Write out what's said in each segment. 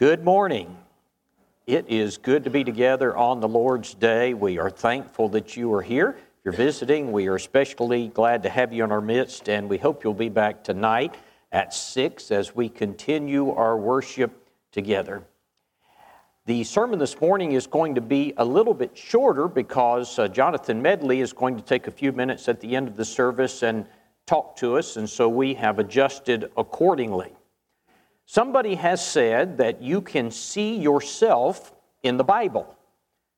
Good morning. It is good to be together on the Lord's Day. We are thankful that you are here. If you're visiting, we are especially glad to have you in our midst, and we hope you'll be back tonight at 6 as we continue our worship together. The sermon this morning is going to be a little bit shorter because uh, Jonathan Medley is going to take a few minutes at the end of the service and talk to us, and so we have adjusted accordingly. Somebody has said that you can see yourself in the Bible.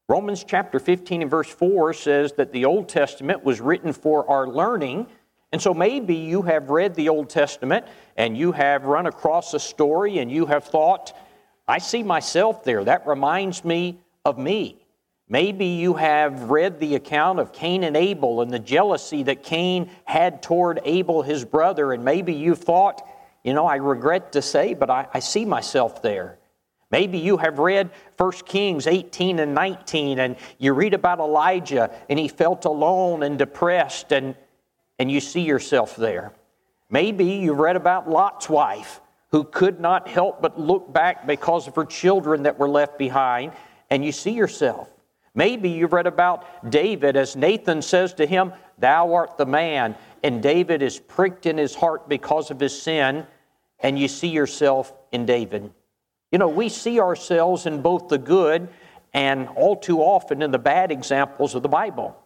Romans chapter 15 and verse 4 says that the Old Testament was written for our learning. And so maybe you have read the Old Testament and you have run across a story and you have thought, I see myself there. That reminds me of me. Maybe you have read the account of Cain and Abel and the jealousy that Cain had toward Abel, his brother, and maybe you thought, you know, I regret to say, but I, I see myself there. Maybe you have read 1 Kings 18 and 19, and you read about Elijah, and he felt alone and depressed, and, and you see yourself there. Maybe you've read about Lot's wife, who could not help but look back because of her children that were left behind, and you see yourself. Maybe you've read about David as Nathan says to him, Thou art the man, and David is pricked in his heart because of his sin, and you see yourself in David. You know, we see ourselves in both the good and all too often in the bad examples of the Bible.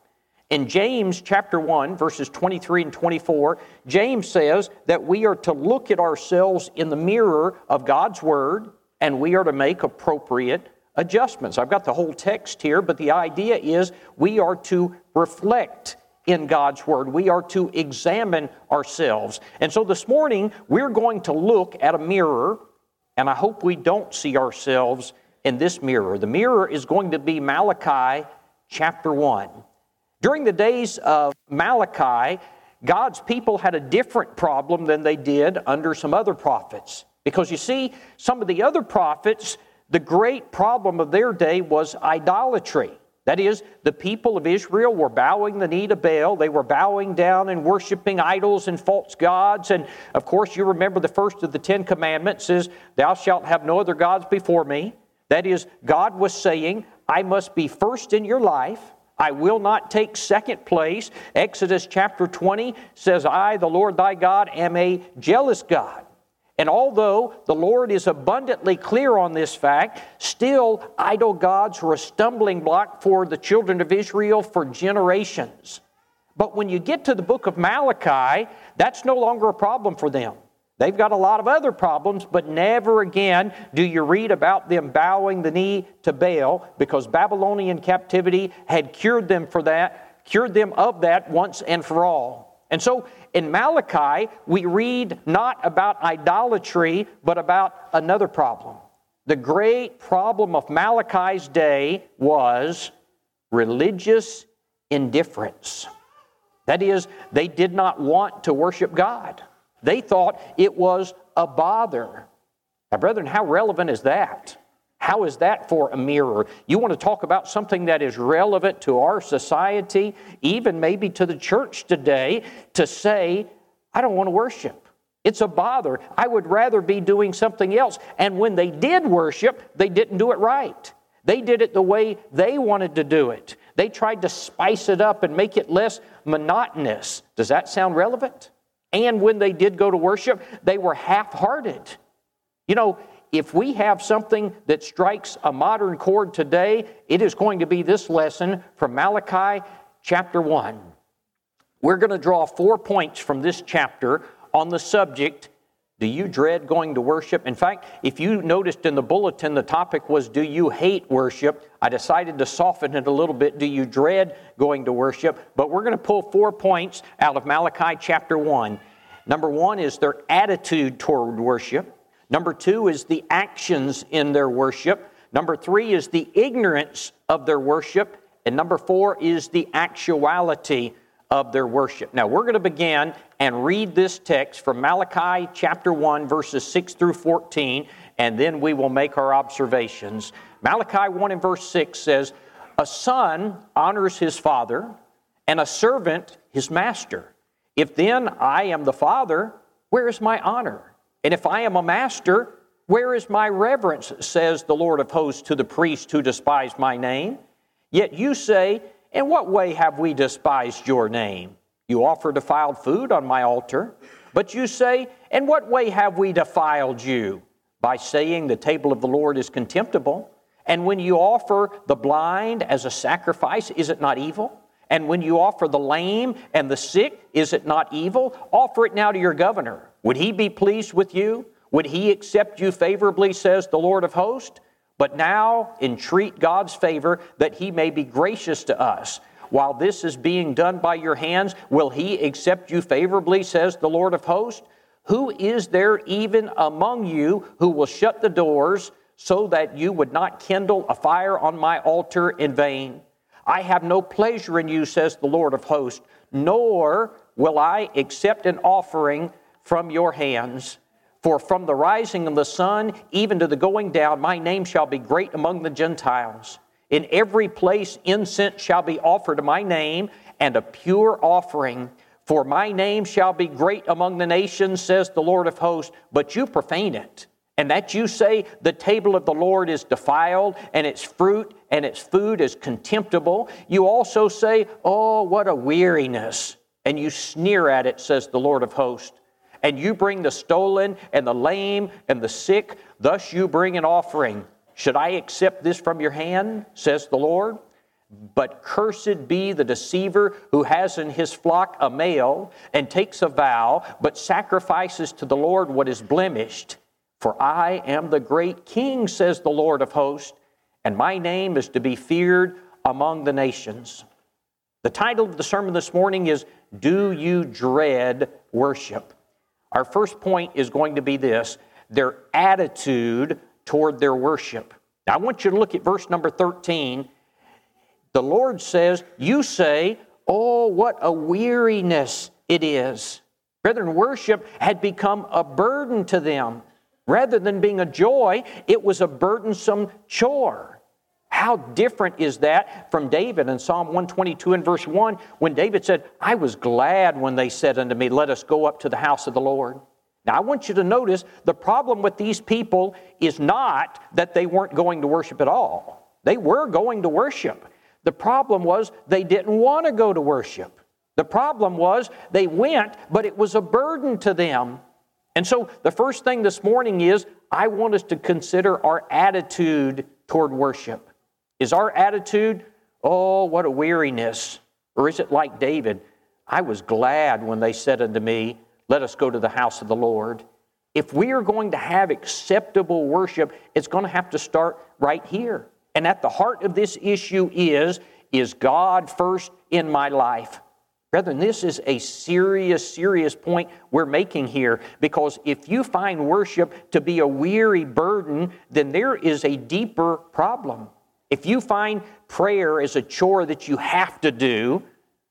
In James chapter 1, verses 23 and 24, James says that we are to look at ourselves in the mirror of God's Word and we are to make appropriate adjustments. I've got the whole text here, but the idea is we are to reflect in God's Word. We are to examine ourselves. And so this morning, we're going to look at a mirror, and I hope we don't see ourselves in this mirror. The mirror is going to be Malachi chapter 1. During the days of Malachi, God's people had a different problem than they did under some other prophets. Because you see, some of the other prophets, the great problem of their day was idolatry. That is, the people of Israel were bowing the knee to Baal. They were bowing down and worshiping idols and false gods. And of course, you remember the first of the Ten Commandments is, Thou shalt have no other gods before me. That is, God was saying, I must be first in your life. I will not take second place. Exodus chapter 20 says, I, the Lord thy God, am a jealous God. And although the Lord is abundantly clear on this fact, still idol gods were a stumbling block for the children of Israel for generations. But when you get to the book of Malachi, that's no longer a problem for them. They've got a lot of other problems, but never again do you read about them bowing the knee to Baal because Babylonian captivity had cured them for that, cured them of that once and for all. And so in Malachi, we read not about idolatry, but about another problem. The great problem of Malachi's day was religious indifference. That is, they did not want to worship God. They thought it was a bother. Now, brethren, how relevant is that? How is that for a mirror? You want to talk about something that is relevant to our society, even maybe to the church today, to say, I don't want to worship. It's a bother. I would rather be doing something else. And when they did worship, they didn't do it right. They did it the way they wanted to do it. They tried to spice it up and make it less monotonous. Does that sound relevant? And when they did go to worship, they were half hearted. You know, if we have something that strikes a modern chord today, it is going to be this lesson from Malachi chapter 1. We're going to draw four points from this chapter on the subject do you dread going to worship? In fact, if you noticed in the bulletin, the topic was Do you hate worship? I decided to soften it a little bit. Do you dread going to worship? But we're going to pull four points out of Malachi chapter 1. Number one is their attitude toward worship. Number two is the actions in their worship. Number three is the ignorance of their worship. And number four is the actuality of their worship. Now, we're going to begin and read this text from Malachi chapter 1, verses 6 through 14, and then we will make our observations. Malachi 1 and verse 6 says, A son honors his father, and a servant his master. If then I am the father, where is my honor? And if I am a master, Where is my reverence, says the Lord of hosts to the priests who despise my name? Yet you say, In what way have we despised your name? You offer defiled food on my altar. But you say, In what way have we defiled you? By saying the table of the Lord is contemptible. And when you offer the blind as a sacrifice, is it not evil? And when you offer the lame and the sick, is it not evil? Offer it now to your governor. Would he be pleased with you? Would he accept you favorably, says the Lord of hosts? But now entreat God's favor that he may be gracious to us. While this is being done by your hands, will he accept you favorably, says the Lord of hosts? Who is there even among you who will shut the doors so that you would not kindle a fire on my altar in vain? I have no pleasure in you, says the Lord of hosts, nor will I accept an offering from your hands. For from the rising of the sun even to the going down, my name shall be great among the Gentiles. In every place incense shall be offered to my name, and a pure offering. For my name shall be great among the nations, says the Lord of hosts, but you profane it. And that you say the table of the Lord is defiled, and its fruit and its food is contemptible. You also say, Oh, what a weariness. And you sneer at it, says the Lord of hosts. And you bring the stolen and the lame and the sick, thus you bring an offering. Should I accept this from your hand, says the Lord? But cursed be the deceiver who has in his flock a male and takes a vow, but sacrifices to the Lord what is blemished. For I am the great king, says the Lord of hosts, and my name is to be feared among the nations. The title of the sermon this morning is Do You Dread Worship? Our first point is going to be this their attitude toward their worship. Now, I want you to look at verse number 13. The Lord says, You say, Oh, what a weariness it is. Brethren, worship had become a burden to them. Rather than being a joy, it was a burdensome chore. How different is that from David in Psalm 122 and verse 1 when David said, I was glad when they said unto me, Let us go up to the house of the Lord. Now, I want you to notice the problem with these people is not that they weren't going to worship at all. They were going to worship. The problem was they didn't want to go to worship. The problem was they went, but it was a burden to them. And so the first thing this morning is I want us to consider our attitude toward worship. Is our attitude, oh, what a weariness? Or is it like David? I was glad when they said unto me, let us go to the house of the Lord. If we are going to have acceptable worship, it's going to have to start right here. And at the heart of this issue is is God first in my life? Brethren, this is a serious, serious point we're making here because if you find worship to be a weary burden, then there is a deeper problem. If you find prayer is a chore that you have to do,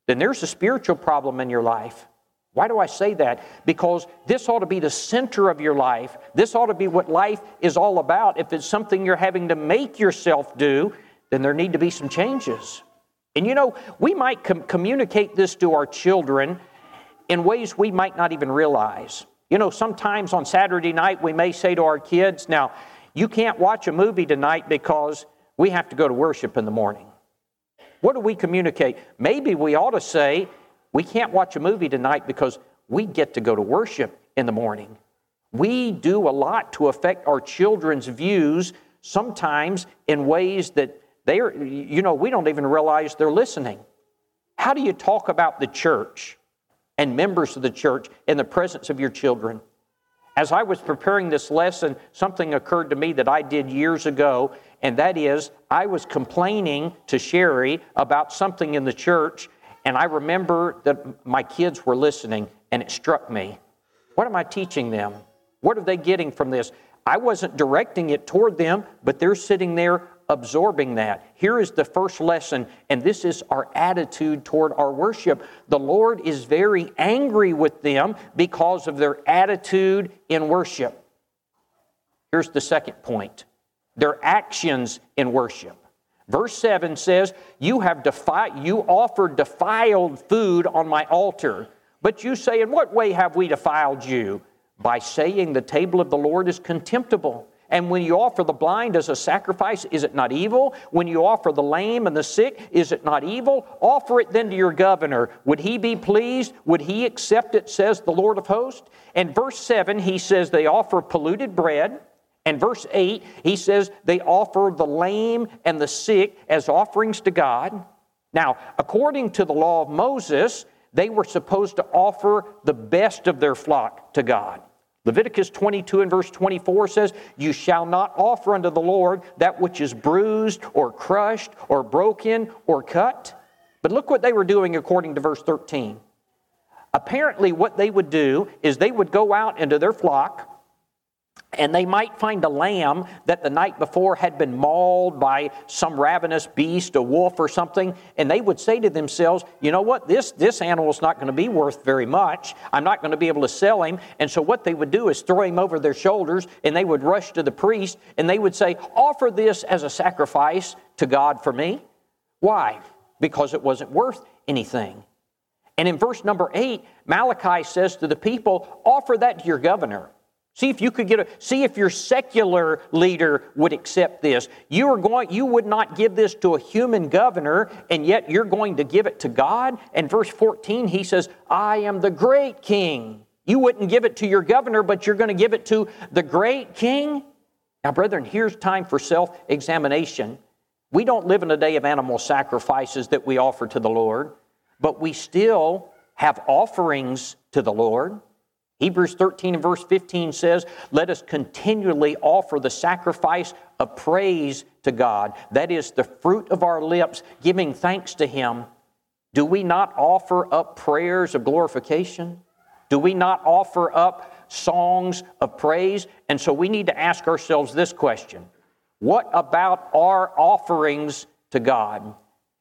then there's a spiritual problem in your life. Why do I say that? Because this ought to be the center of your life. This ought to be what life is all about. If it's something you're having to make yourself do, then there need to be some changes. And you know, we might com- communicate this to our children in ways we might not even realize. You know, sometimes on Saturday night we may say to our kids, now, you can't watch a movie tonight because we have to go to worship in the morning. What do we communicate? Maybe we ought to say, we can't watch a movie tonight because we get to go to worship in the morning. We do a lot to affect our children's views, sometimes in ways that they are, you know, we don't even realize they're listening. How do you talk about the church and members of the church in the presence of your children? As I was preparing this lesson, something occurred to me that I did years ago, and that is I was complaining to Sherry about something in the church, and I remember that my kids were listening, and it struck me. What am I teaching them? What are they getting from this? I wasn't directing it toward them, but they're sitting there absorbing that. Here is the first lesson, and this is our attitude toward our worship. The Lord is very angry with them because of their attitude in worship. Here's the second point their actions in worship. Verse 7 says, You have defi- you offered defiled food on my altar. But you say, In what way have we defiled you? by saying the table of the Lord is contemptible. And when you offer the blind as a sacrifice, is it not evil? When you offer the lame and the sick, is it not evil? Offer it then to your governor. Would he be pleased? Would he accept it, says the Lord of hosts? And verse 7, he says they offer polluted bread. And verse 8, he says they offer the lame and the sick as offerings to God. Now, according to the law of Moses, they were supposed to offer the best of their flock to God. Leviticus 22 and verse 24 says, You shall not offer unto the Lord that which is bruised or crushed or broken or cut. But look what they were doing according to verse 13. Apparently, what they would do is they would go out into their flock and they might find a lamb that the night before had been mauled by some ravenous beast, a wolf or something, and they would say to themselves, you know what, this, this animal's not going to be worth very much. I'm not going to be able to sell him. And so what they would do is throw him over their shoulders, and they would rush to the priest, and they would say, offer this as a sacrifice to God for me. Why? Because it wasn't worth anything. And in verse number eight, Malachi says to the people, offer that to your governor. See if you could get a see if your secular leader would accept this. You are going you would not give this to a human governor and yet you're going to give it to God. And verse 14 he says, "I am the great king." You wouldn't give it to your governor, but you're going to give it to the great king? Now, brethren, here's time for self-examination. We don't live in a day of animal sacrifices that we offer to the Lord, but we still have offerings to the Lord. Hebrews 13 and verse 15 says, Let us continually offer the sacrifice of praise to God. That is the fruit of our lips, giving thanks to Him. Do we not offer up prayers of glorification? Do we not offer up songs of praise? And so we need to ask ourselves this question What about our offerings to God?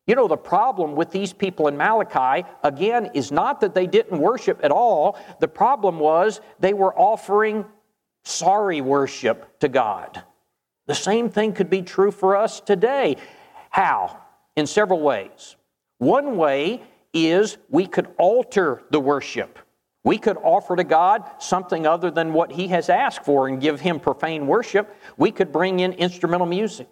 You know, the problem with these people in Malachi, again, is not that they didn't worship at all. The problem was they were offering sorry worship to God. The same thing could be true for us today. How? In several ways. One way is we could alter the worship. We could offer to God something other than what He has asked for and give Him profane worship. We could bring in instrumental music.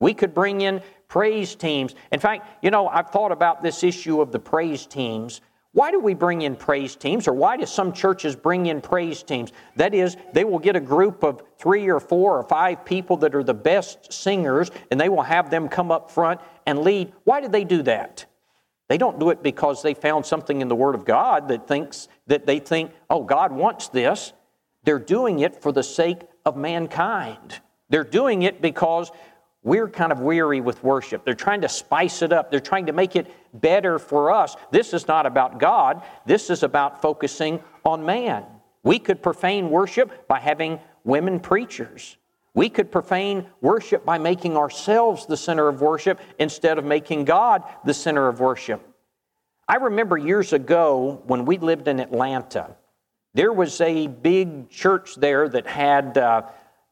We could bring in praise teams. In fact, you know, I've thought about this issue of the praise teams. Why do we bring in praise teams, or why do some churches bring in praise teams? That is, they will get a group of three or four or five people that are the best singers, and they will have them come up front and lead. Why do they do that? They don't do it because they found something in the Word of God that thinks that they think, oh, God wants this. They're doing it for the sake of mankind. They're doing it because we're kind of weary with worship. They're trying to spice it up, they're trying to make it better for us. This is not about God, this is about focusing on man. We could profane worship by having women preachers. We could profane worship by making ourselves the center of worship instead of making God the center of worship. I remember years ago when we lived in Atlanta, there was a big church there that had, uh,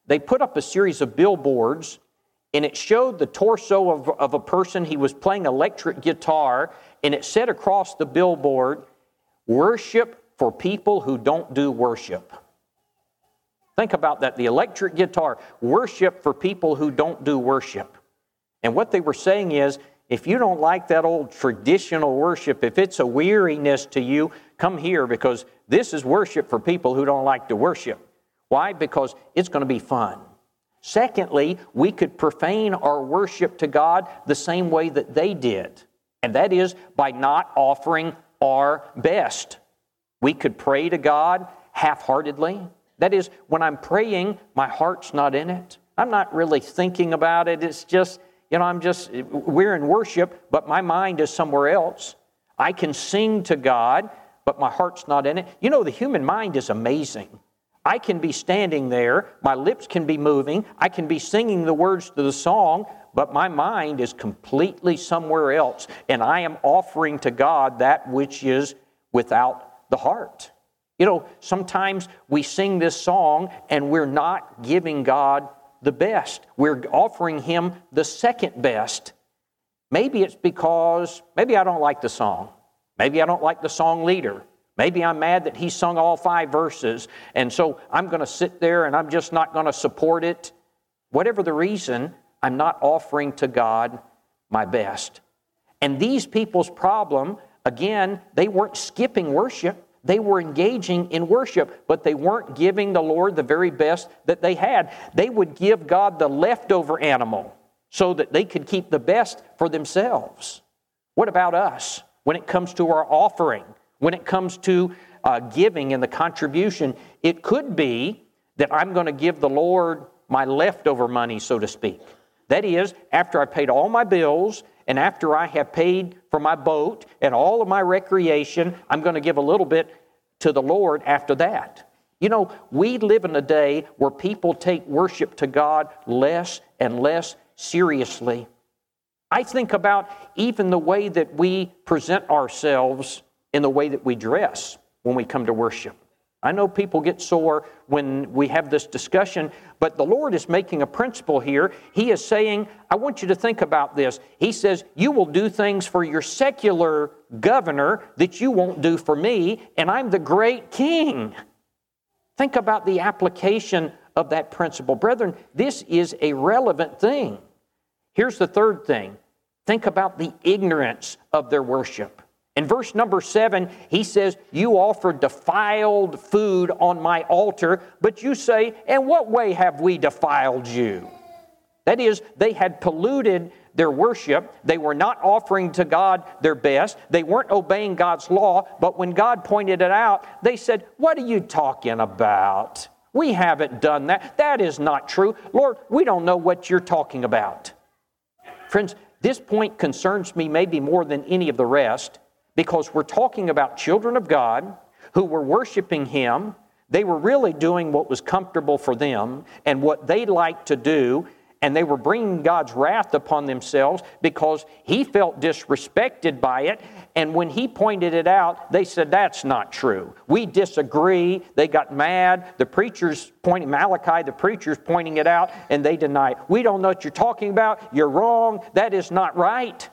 they put up a series of billboards and it showed the torso of, of a person. He was playing electric guitar, and it said across the billboard, Worship for people who don't do worship. Think about that the electric guitar, worship for people who don't do worship. And what they were saying is, if you don't like that old traditional worship, if it's a weariness to you, come here because this is worship for people who don't like to worship. Why? Because it's going to be fun. Secondly, we could profane our worship to God the same way that they did, and that is by not offering our best. We could pray to God half heartedly. That is, when I'm praying, my heart's not in it. I'm not really thinking about it. It's just, you know, I'm just, we're in worship, but my mind is somewhere else. I can sing to God, but my heart's not in it. You know, the human mind is amazing. I can be standing there, my lips can be moving, I can be singing the words to the song, but my mind is completely somewhere else, and I am offering to God that which is without the heart. You know, sometimes we sing this song and we're not giving God the best. We're offering Him the second best. Maybe it's because, maybe I don't like the song. Maybe I don't like the song leader. Maybe I'm mad that he sung all five verses, and so I'm going to sit there and I'm just not going to support it. Whatever the reason, I'm not offering to God my best. And these people's problem, again, they weren't skipping worship. They were engaging in worship, but they weren't giving the Lord the very best that they had. They would give God the leftover animal so that they could keep the best for themselves. What about us when it comes to our offering? When it comes to uh, giving and the contribution, it could be that I'm going to give the Lord my leftover money, so to speak. That is, after I paid all my bills and after I have paid for my boat and all of my recreation, I'm going to give a little bit to the Lord after that. You know, we live in a day where people take worship to God less and less seriously. I think about even the way that we present ourselves in the way that we dress when we come to worship. I know people get sore when we have this discussion, but the Lord is making a principle here. He is saying, I want you to think about this. He says, You will do things for your secular governor that you won't do for me, and I'm the great king. Think about the application of that principle. Brethren, this is a relevant thing. Here's the third thing think about the ignorance of their worship. In verse number seven, he says, You offer defiled food on my altar, but you say, In what way have we defiled you? That is, they had polluted their worship. They were not offering to God their best. They weren't obeying God's law. But when God pointed it out, they said, What are you talking about? We haven't done that. That is not true. Lord, we don't know what you're talking about. Friends, this point concerns me maybe more than any of the rest because we're talking about children of God who were worshiping Him. They were really doing what was comfortable for them and what they liked to do, and they were bringing God's wrath upon themselves because He felt disrespected by it. And when He pointed it out, they said, That's not true. We disagree. They got mad. The preachers pointing, Malachi, the preachers pointing it out, and they deny. We don't know what you're talking about. You're wrong. That is not right.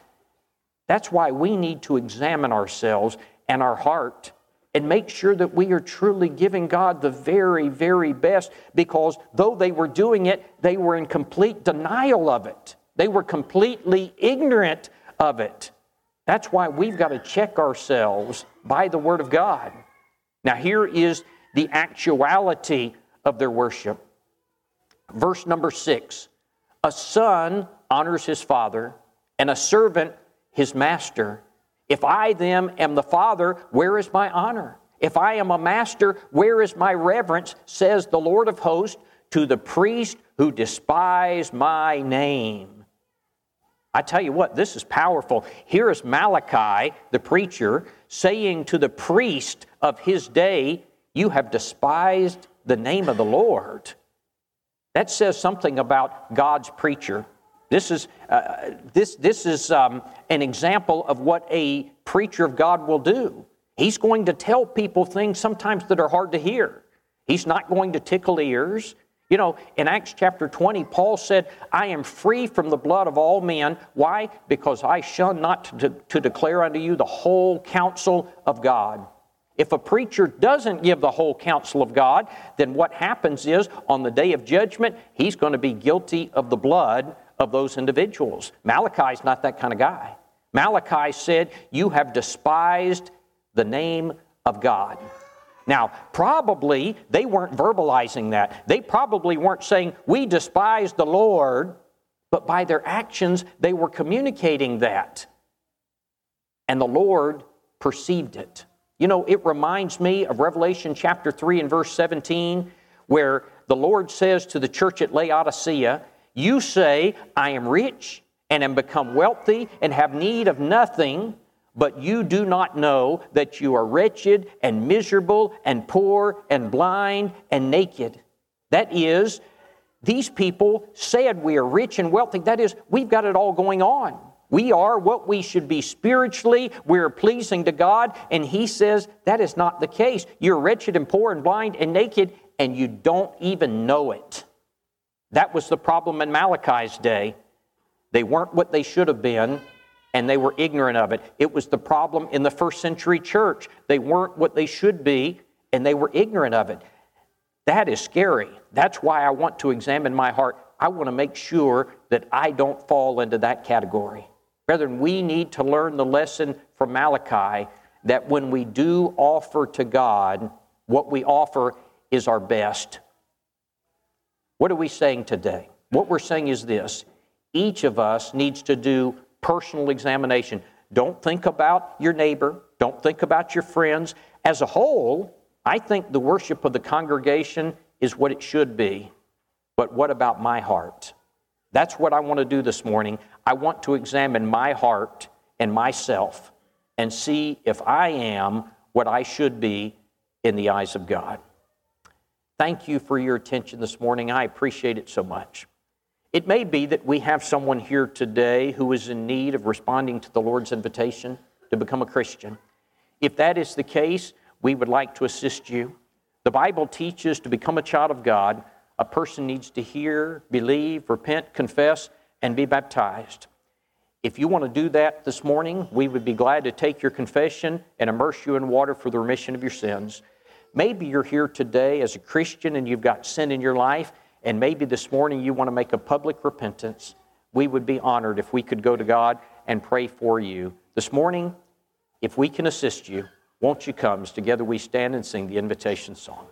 That's why we need to examine ourselves and our heart and make sure that we are truly giving God the very, very best because though they were doing it, they were in complete denial of it. They were completely ignorant of it. That's why we've got to check ourselves by the Word of God. Now, here is the actuality of their worship. Verse number six A son honors his father, and a servant his master. If I then am the Father, where is my honor? If I am a master, where is my reverence? Says the Lord of hosts to the priest who despise my name. I tell you what, this is powerful. Here is Malachi, the preacher, saying to the priest of his day, You have despised the name of the Lord. That says something about God's preacher. This is, uh, this, this is um, an example of what a preacher of God will do. He's going to tell people things sometimes that are hard to hear. He's not going to tickle ears. You know, in Acts chapter 20, Paul said, I am free from the blood of all men. Why? Because I shun not to, to declare unto you the whole counsel of God. If a preacher doesn't give the whole counsel of God, then what happens is on the day of judgment, he's going to be guilty of the blood of those individuals. Malachi's not that kind of guy. Malachi said, You have despised the name of God. Now, probably they weren't verbalizing that. They probably weren't saying, We despise the Lord, but by their actions, they were communicating that. And the Lord perceived it. You know, it reminds me of Revelation chapter 3 and verse 17, where the Lord says to the church at Laodicea, you say, I am rich and am become wealthy and have need of nothing, but you do not know that you are wretched and miserable and poor and blind and naked. That is, these people said we are rich and wealthy. That is, we've got it all going on. We are what we should be spiritually. We're pleasing to God. And He says that is not the case. You're wretched and poor and blind and naked, and you don't even know it. That was the problem in Malachi's day. They weren't what they should have been, and they were ignorant of it. It was the problem in the first century church. They weren't what they should be, and they were ignorant of it. That is scary. That's why I want to examine my heart. I want to make sure that I don't fall into that category. Brethren, we need to learn the lesson from Malachi that when we do offer to God, what we offer is our best. What are we saying today? What we're saying is this each of us needs to do personal examination. Don't think about your neighbor, don't think about your friends. As a whole, I think the worship of the congregation is what it should be. But what about my heart? That's what I want to do this morning. I want to examine my heart and myself and see if I am what I should be in the eyes of God. Thank you for your attention this morning. I appreciate it so much. It may be that we have someone here today who is in need of responding to the Lord's invitation to become a Christian. If that is the case, we would like to assist you. The Bible teaches to become a child of God, a person needs to hear, believe, repent, confess, and be baptized. If you want to do that this morning, we would be glad to take your confession and immerse you in water for the remission of your sins. Maybe you're here today as a Christian and you've got sin in your life, and maybe this morning you want to make a public repentance. We would be honored if we could go to God and pray for you. This morning, if we can assist you, won't you come as together we stand and sing the invitation song?